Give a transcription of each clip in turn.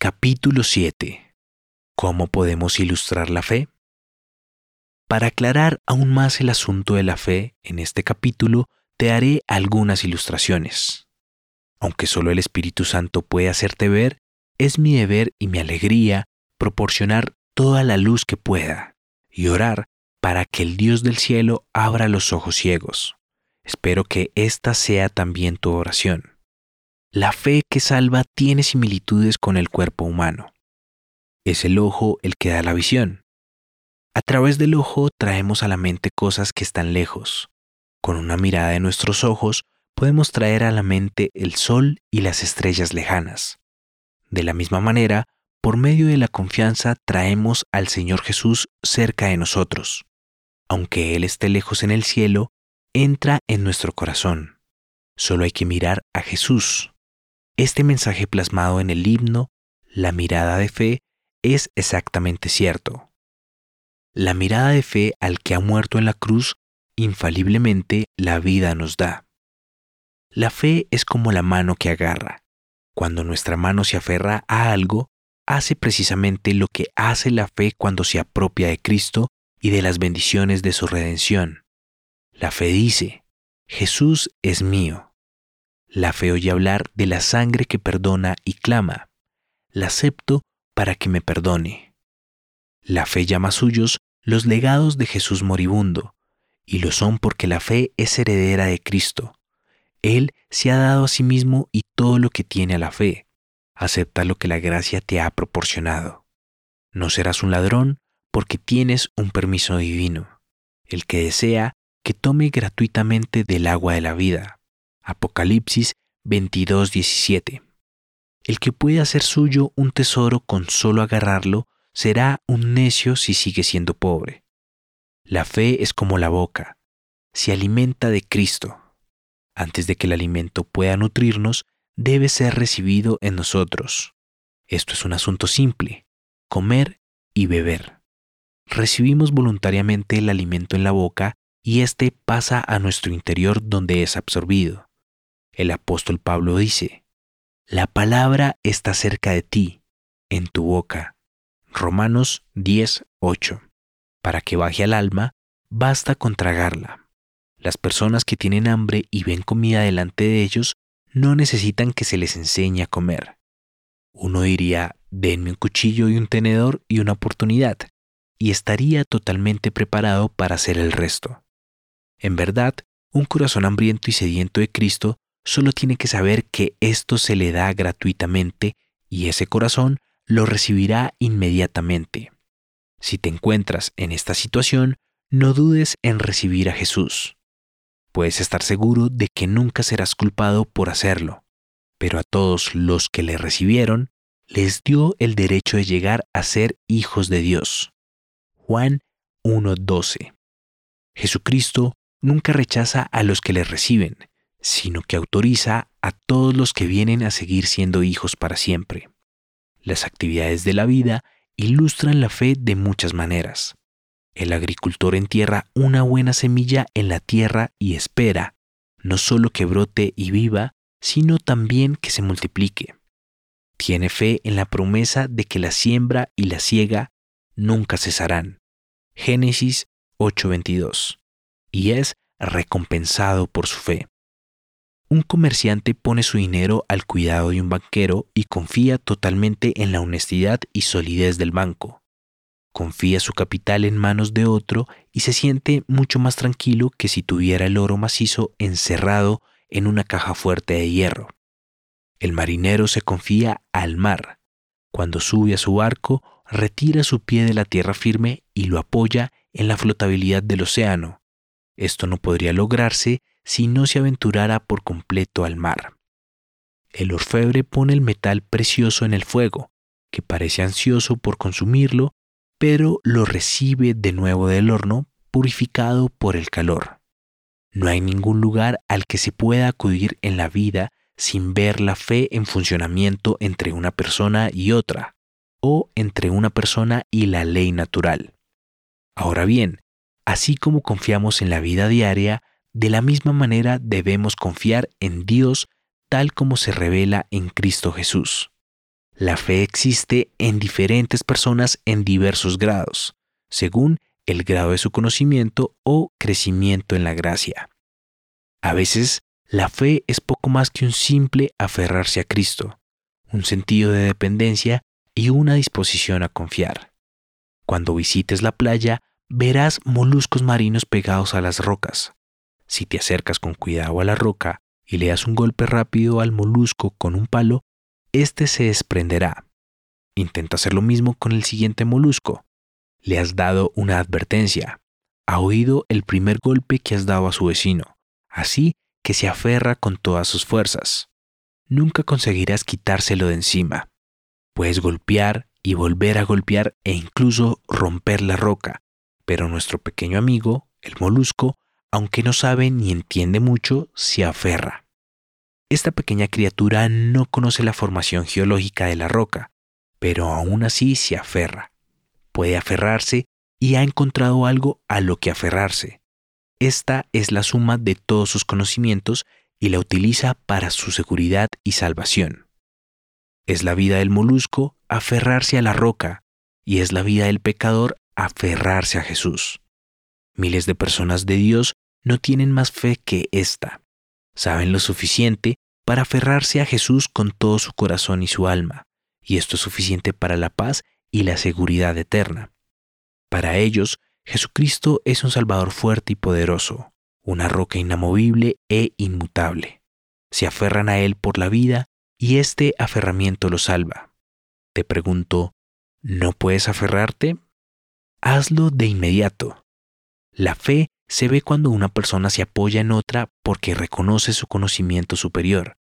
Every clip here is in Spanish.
Capítulo 7. ¿Cómo podemos ilustrar la fe? Para aclarar aún más el asunto de la fe, en este capítulo te haré algunas ilustraciones. Aunque solo el Espíritu Santo puede hacerte ver, es mi deber y mi alegría proporcionar toda la luz que pueda y orar para que el Dios del cielo abra los ojos ciegos. Espero que esta sea también tu oración. La fe que salva tiene similitudes con el cuerpo humano. Es el ojo el que da la visión. A través del ojo traemos a la mente cosas que están lejos. Con una mirada de nuestros ojos podemos traer a la mente el sol y las estrellas lejanas. De la misma manera, por medio de la confianza traemos al Señor Jesús cerca de nosotros. Aunque Él esté lejos en el cielo, entra en nuestro corazón. Solo hay que mirar a Jesús, este mensaje plasmado en el himno, la mirada de fe, es exactamente cierto. La mirada de fe al que ha muerto en la cruz, infaliblemente la vida nos da. La fe es como la mano que agarra. Cuando nuestra mano se aferra a algo, hace precisamente lo que hace la fe cuando se apropia de Cristo y de las bendiciones de su redención. La fe dice, Jesús es mío. La fe oye hablar de la sangre que perdona y clama. La acepto para que me perdone. La fe llama suyos los legados de Jesús moribundo, y lo son porque la fe es heredera de Cristo. Él se ha dado a sí mismo y todo lo que tiene a la fe. Acepta lo que la gracia te ha proporcionado. No serás un ladrón porque tienes un permiso divino. El que desea, que tome gratuitamente del agua de la vida. Apocalipsis 22:17. El que puede hacer suyo un tesoro con solo agarrarlo será un necio si sigue siendo pobre. La fe es como la boca, se alimenta de Cristo. Antes de que el alimento pueda nutrirnos, debe ser recibido en nosotros. Esto es un asunto simple, comer y beber. Recibimos voluntariamente el alimento en la boca y éste pasa a nuestro interior donde es absorbido. El apóstol Pablo dice, La palabra está cerca de ti, en tu boca. Romanos 10, 8. Para que baje al alma, basta con tragarla. Las personas que tienen hambre y ven comida delante de ellos no necesitan que se les enseñe a comer. Uno diría, denme un cuchillo y un tenedor y una oportunidad, y estaría totalmente preparado para hacer el resto. En verdad, un corazón hambriento y sediento de Cristo solo tiene que saber que esto se le da gratuitamente y ese corazón lo recibirá inmediatamente. Si te encuentras en esta situación, no dudes en recibir a Jesús. Puedes estar seguro de que nunca serás culpado por hacerlo, pero a todos los que le recibieron, les dio el derecho de llegar a ser hijos de Dios. Juan 1.12. Jesucristo nunca rechaza a los que le reciben, sino que autoriza a todos los que vienen a seguir siendo hijos para siempre. Las actividades de la vida ilustran la fe de muchas maneras. El agricultor entierra una buena semilla en la tierra y espera, no solo que brote y viva, sino también que se multiplique. Tiene fe en la promesa de que la siembra y la siega nunca cesarán. Génesis 8:22. Y es recompensado por su fe. Un comerciante pone su dinero al cuidado de un banquero y confía totalmente en la honestidad y solidez del banco. Confía su capital en manos de otro y se siente mucho más tranquilo que si tuviera el oro macizo encerrado en una caja fuerte de hierro. El marinero se confía al mar. Cuando sube a su barco, retira su pie de la tierra firme y lo apoya en la flotabilidad del océano. Esto no podría lograrse si no se aventurara por completo al mar. El orfebre pone el metal precioso en el fuego, que parece ansioso por consumirlo, pero lo recibe de nuevo del horno, purificado por el calor. No hay ningún lugar al que se pueda acudir en la vida sin ver la fe en funcionamiento entre una persona y otra, o entre una persona y la ley natural. Ahora bien, así como confiamos en la vida diaria, de la misma manera debemos confiar en Dios tal como se revela en Cristo Jesús. la fe existe en diferentes personas en diversos grados, según el grado de su conocimiento o crecimiento en la gracia. A veces, la fe es poco más que un simple aferrarse a Cristo, un sentido de dependencia y una disposición a confiar. Cuando visites la playa, verás moluscos marinos pegados a las rocas. Si te acercas con cuidado a la roca y le das un golpe rápido al molusco con un palo, éste se desprenderá. Intenta hacer lo mismo con el siguiente molusco. Le has dado una advertencia. Ha oído el primer golpe que has dado a su vecino, así que se aferra con todas sus fuerzas. Nunca conseguirás quitárselo de encima. Puedes golpear y volver a golpear e incluso romper la roca, pero nuestro pequeño amigo, el molusco, aunque no sabe ni entiende mucho, se aferra. Esta pequeña criatura no conoce la formación geológica de la roca, pero aún así se aferra. Puede aferrarse y ha encontrado algo a lo que aferrarse. Esta es la suma de todos sus conocimientos y la utiliza para su seguridad y salvación. Es la vida del molusco aferrarse a la roca y es la vida del pecador aferrarse a Jesús. Miles de personas de Dios no tienen más fe que esta saben lo suficiente para aferrarse a Jesús con todo su corazón y su alma, y esto es suficiente para la paz y la seguridad eterna. Para ellos, Jesucristo es un Salvador fuerte y poderoso, una roca inamovible e inmutable. Se aferran a Él por la vida y este aferramiento los salva. Te pregunto, ¿no puedes aferrarte? Hazlo de inmediato. La fe se ve cuando una persona se apoya en otra porque reconoce su conocimiento superior.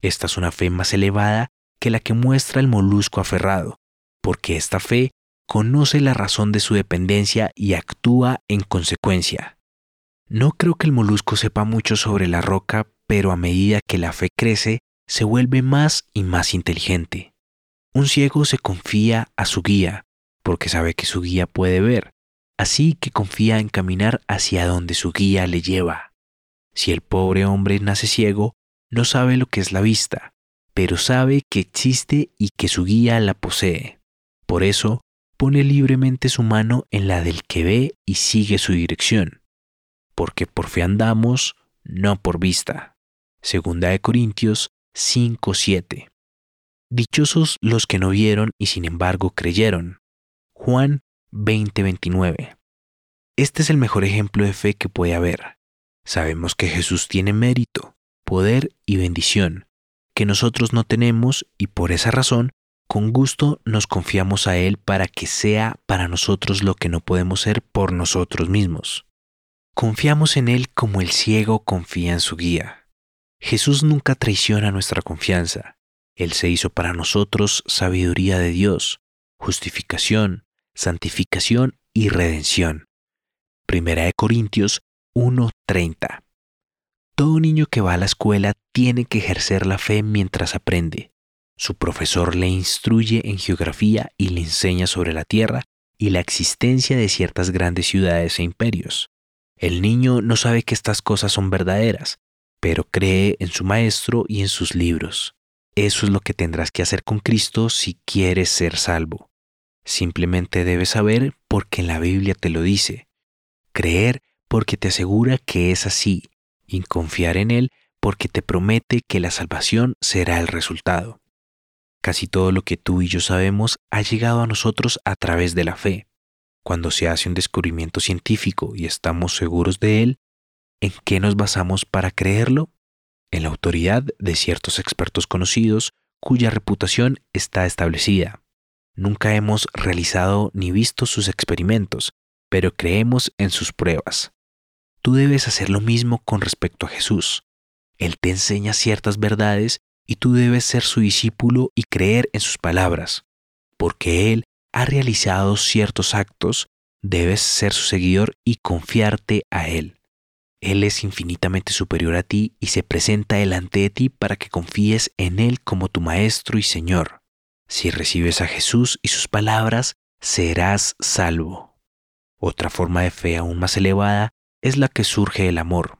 Esta es una fe más elevada que la que muestra el molusco aferrado, porque esta fe conoce la razón de su dependencia y actúa en consecuencia. No creo que el molusco sepa mucho sobre la roca, pero a medida que la fe crece, se vuelve más y más inteligente. Un ciego se confía a su guía, porque sabe que su guía puede ver, así que confía en caminar hacia donde su guía le lleva. Si el pobre hombre nace ciego, no sabe lo que es la vista, pero sabe que existe y que su guía la posee. Por eso, pone libremente su mano en la del que ve y sigue su dirección. Porque por fe andamos, no por vista. Segunda de Corintios 5:7. Dichosos los que no vieron y sin embargo creyeron. Juan 2029. Este es el mejor ejemplo de fe que puede haber. Sabemos que Jesús tiene mérito, poder y bendición, que nosotros no tenemos y por esa razón, con gusto nos confiamos a Él para que sea para nosotros lo que no podemos ser por nosotros mismos. Confiamos en Él como el ciego confía en su guía. Jesús nunca traiciona nuestra confianza. Él se hizo para nosotros sabiduría de Dios, justificación, santificación y redención. Primera de Corintios 1:30. Todo niño que va a la escuela tiene que ejercer la fe mientras aprende. Su profesor le instruye en geografía y le enseña sobre la tierra y la existencia de ciertas grandes ciudades e imperios. El niño no sabe que estas cosas son verdaderas, pero cree en su maestro y en sus libros. Eso es lo que tendrás que hacer con Cristo si quieres ser salvo. Simplemente debes saber porque la Biblia te lo dice, creer porque te asegura que es así y confiar en Él porque te promete que la salvación será el resultado. Casi todo lo que tú y yo sabemos ha llegado a nosotros a través de la fe. Cuando se hace un descubrimiento científico y estamos seguros de él, ¿en qué nos basamos para creerlo? En la autoridad de ciertos expertos conocidos cuya reputación está establecida. Nunca hemos realizado ni visto sus experimentos, pero creemos en sus pruebas. Tú debes hacer lo mismo con respecto a Jesús. Él te enseña ciertas verdades y tú debes ser su discípulo y creer en sus palabras. Porque Él ha realizado ciertos actos, debes ser su seguidor y confiarte a Él. Él es infinitamente superior a ti y se presenta delante de ti para que confíes en Él como tu Maestro y Señor. Si recibes a Jesús y sus palabras, serás salvo. Otra forma de fe aún más elevada es la que surge del amor.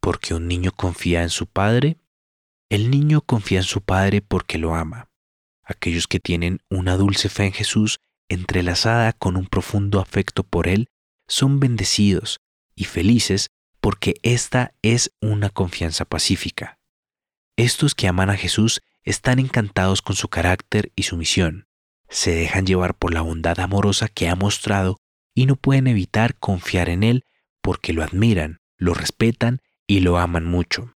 Porque un niño confía en su padre, el niño confía en su padre porque lo ama. aquellos que tienen una dulce fe en Jesús entrelazada con un profundo afecto por Él, son bendecidos y felices porque esta es una confianza pacífica. Estos que aman a Jesús están encantados con su carácter y su misión, se dejan llevar por la bondad amorosa que ha mostrado y no pueden evitar confiar en Él porque lo admiran, lo respetan y lo aman mucho.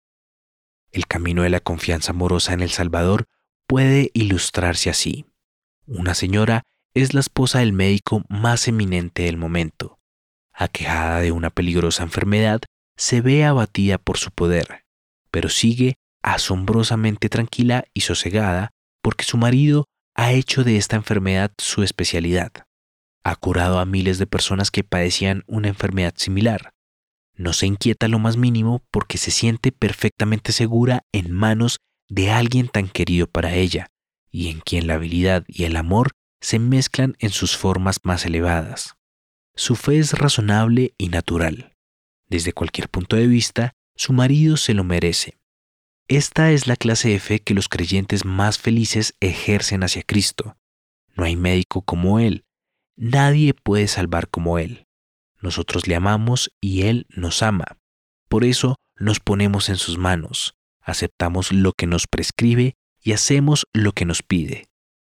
El camino de la confianza amorosa en el Salvador puede ilustrarse así. Una señora es la esposa del médico más eminente del momento. Aquejada de una peligrosa enfermedad, se ve abatida por su poder, pero sigue asombrosamente tranquila y sosegada porque su marido ha hecho de esta enfermedad su especialidad. Ha curado a miles de personas que padecían una enfermedad similar. No se inquieta lo más mínimo porque se siente perfectamente segura en manos de alguien tan querido para ella y en quien la habilidad y el amor se mezclan en sus formas más elevadas. Su fe es razonable y natural. Desde cualquier punto de vista, su marido se lo merece. Esta es la clase de fe que los creyentes más felices ejercen hacia Cristo. No hay médico como Él. Nadie puede salvar como Él. Nosotros le amamos y Él nos ama. Por eso nos ponemos en sus manos, aceptamos lo que nos prescribe y hacemos lo que nos pide.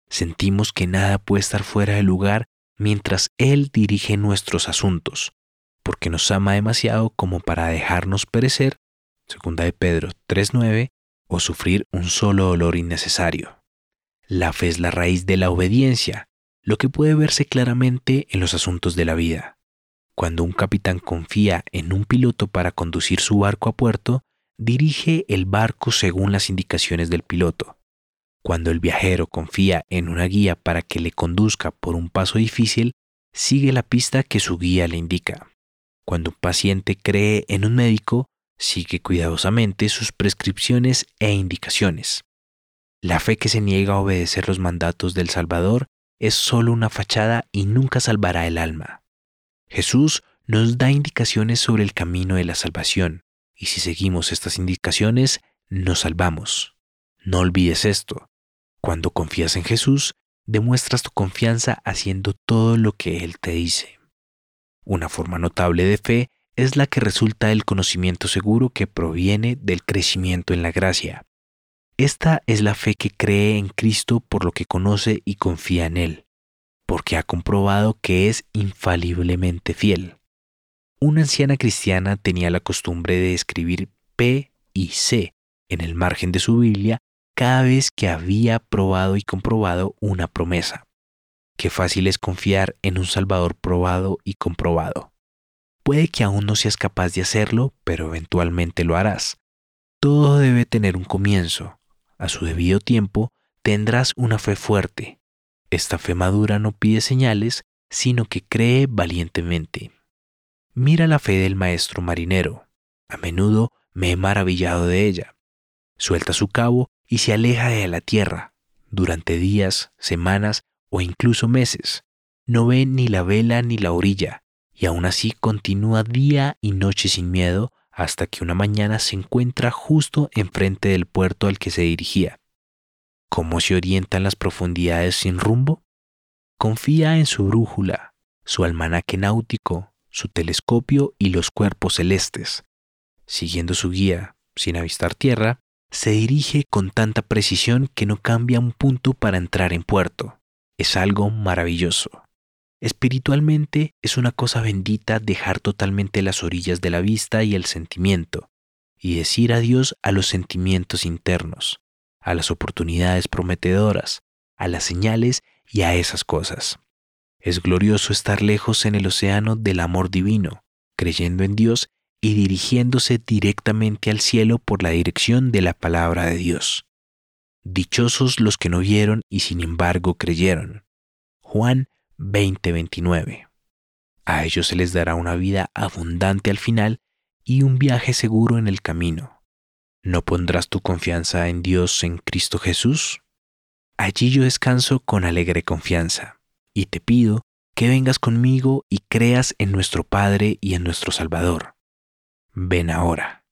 Sentimos que nada puede estar fuera de lugar mientras Él dirige nuestros asuntos, porque nos ama demasiado como para dejarnos perecer segunda de Pedro 3.9, o sufrir un solo dolor innecesario. La fe es la raíz de la obediencia, lo que puede verse claramente en los asuntos de la vida. Cuando un capitán confía en un piloto para conducir su barco a puerto, dirige el barco según las indicaciones del piloto. Cuando el viajero confía en una guía para que le conduzca por un paso difícil, sigue la pista que su guía le indica. Cuando un paciente cree en un médico, sigue cuidadosamente sus prescripciones e indicaciones. La fe que se niega a obedecer los mandatos del Salvador es solo una fachada y nunca salvará el alma. Jesús nos da indicaciones sobre el camino de la salvación, y si seguimos estas indicaciones, nos salvamos. No olvides esto. Cuando confías en Jesús, demuestras tu confianza haciendo todo lo que Él te dice. Una forma notable de fe es la que resulta del conocimiento seguro que proviene del crecimiento en la gracia. Esta es la fe que cree en Cristo por lo que conoce y confía en Él, porque ha comprobado que es infaliblemente fiel. Una anciana cristiana tenía la costumbre de escribir P y C en el margen de su Biblia cada vez que había probado y comprobado una promesa. Qué fácil es confiar en un Salvador probado y comprobado. Puede que aún no seas capaz de hacerlo, pero eventualmente lo harás. Todo debe tener un comienzo. A su debido tiempo tendrás una fe fuerte. Esta fe madura no pide señales, sino que cree valientemente. Mira la fe del maestro marinero. A menudo me he maravillado de ella. Suelta su cabo y se aleja de la tierra. Durante días, semanas o incluso meses. No ve ni la vela ni la orilla y aún así continúa día y noche sin miedo hasta que una mañana se encuentra justo enfrente del puerto al que se dirigía. ¿Cómo se orienta en las profundidades sin rumbo? Confía en su brújula, su almanaque náutico, su telescopio y los cuerpos celestes. Siguiendo su guía, sin avistar tierra, se dirige con tanta precisión que no cambia un punto para entrar en puerto. Es algo maravilloso. Espiritualmente es una cosa bendita dejar totalmente las orillas de la vista y el sentimiento, y decir adiós a los sentimientos internos, a las oportunidades prometedoras, a las señales y a esas cosas. Es glorioso estar lejos en el océano del amor divino, creyendo en Dios y dirigiéndose directamente al cielo por la dirección de la palabra de Dios. Dichosos los que no vieron y sin embargo creyeron. Juan 2029. A ellos se les dará una vida abundante al final y un viaje seguro en el camino. ¿No pondrás tu confianza en Dios en Cristo Jesús? Allí yo descanso con alegre confianza, y te pido que vengas conmigo y creas en nuestro Padre y en nuestro Salvador. Ven ahora.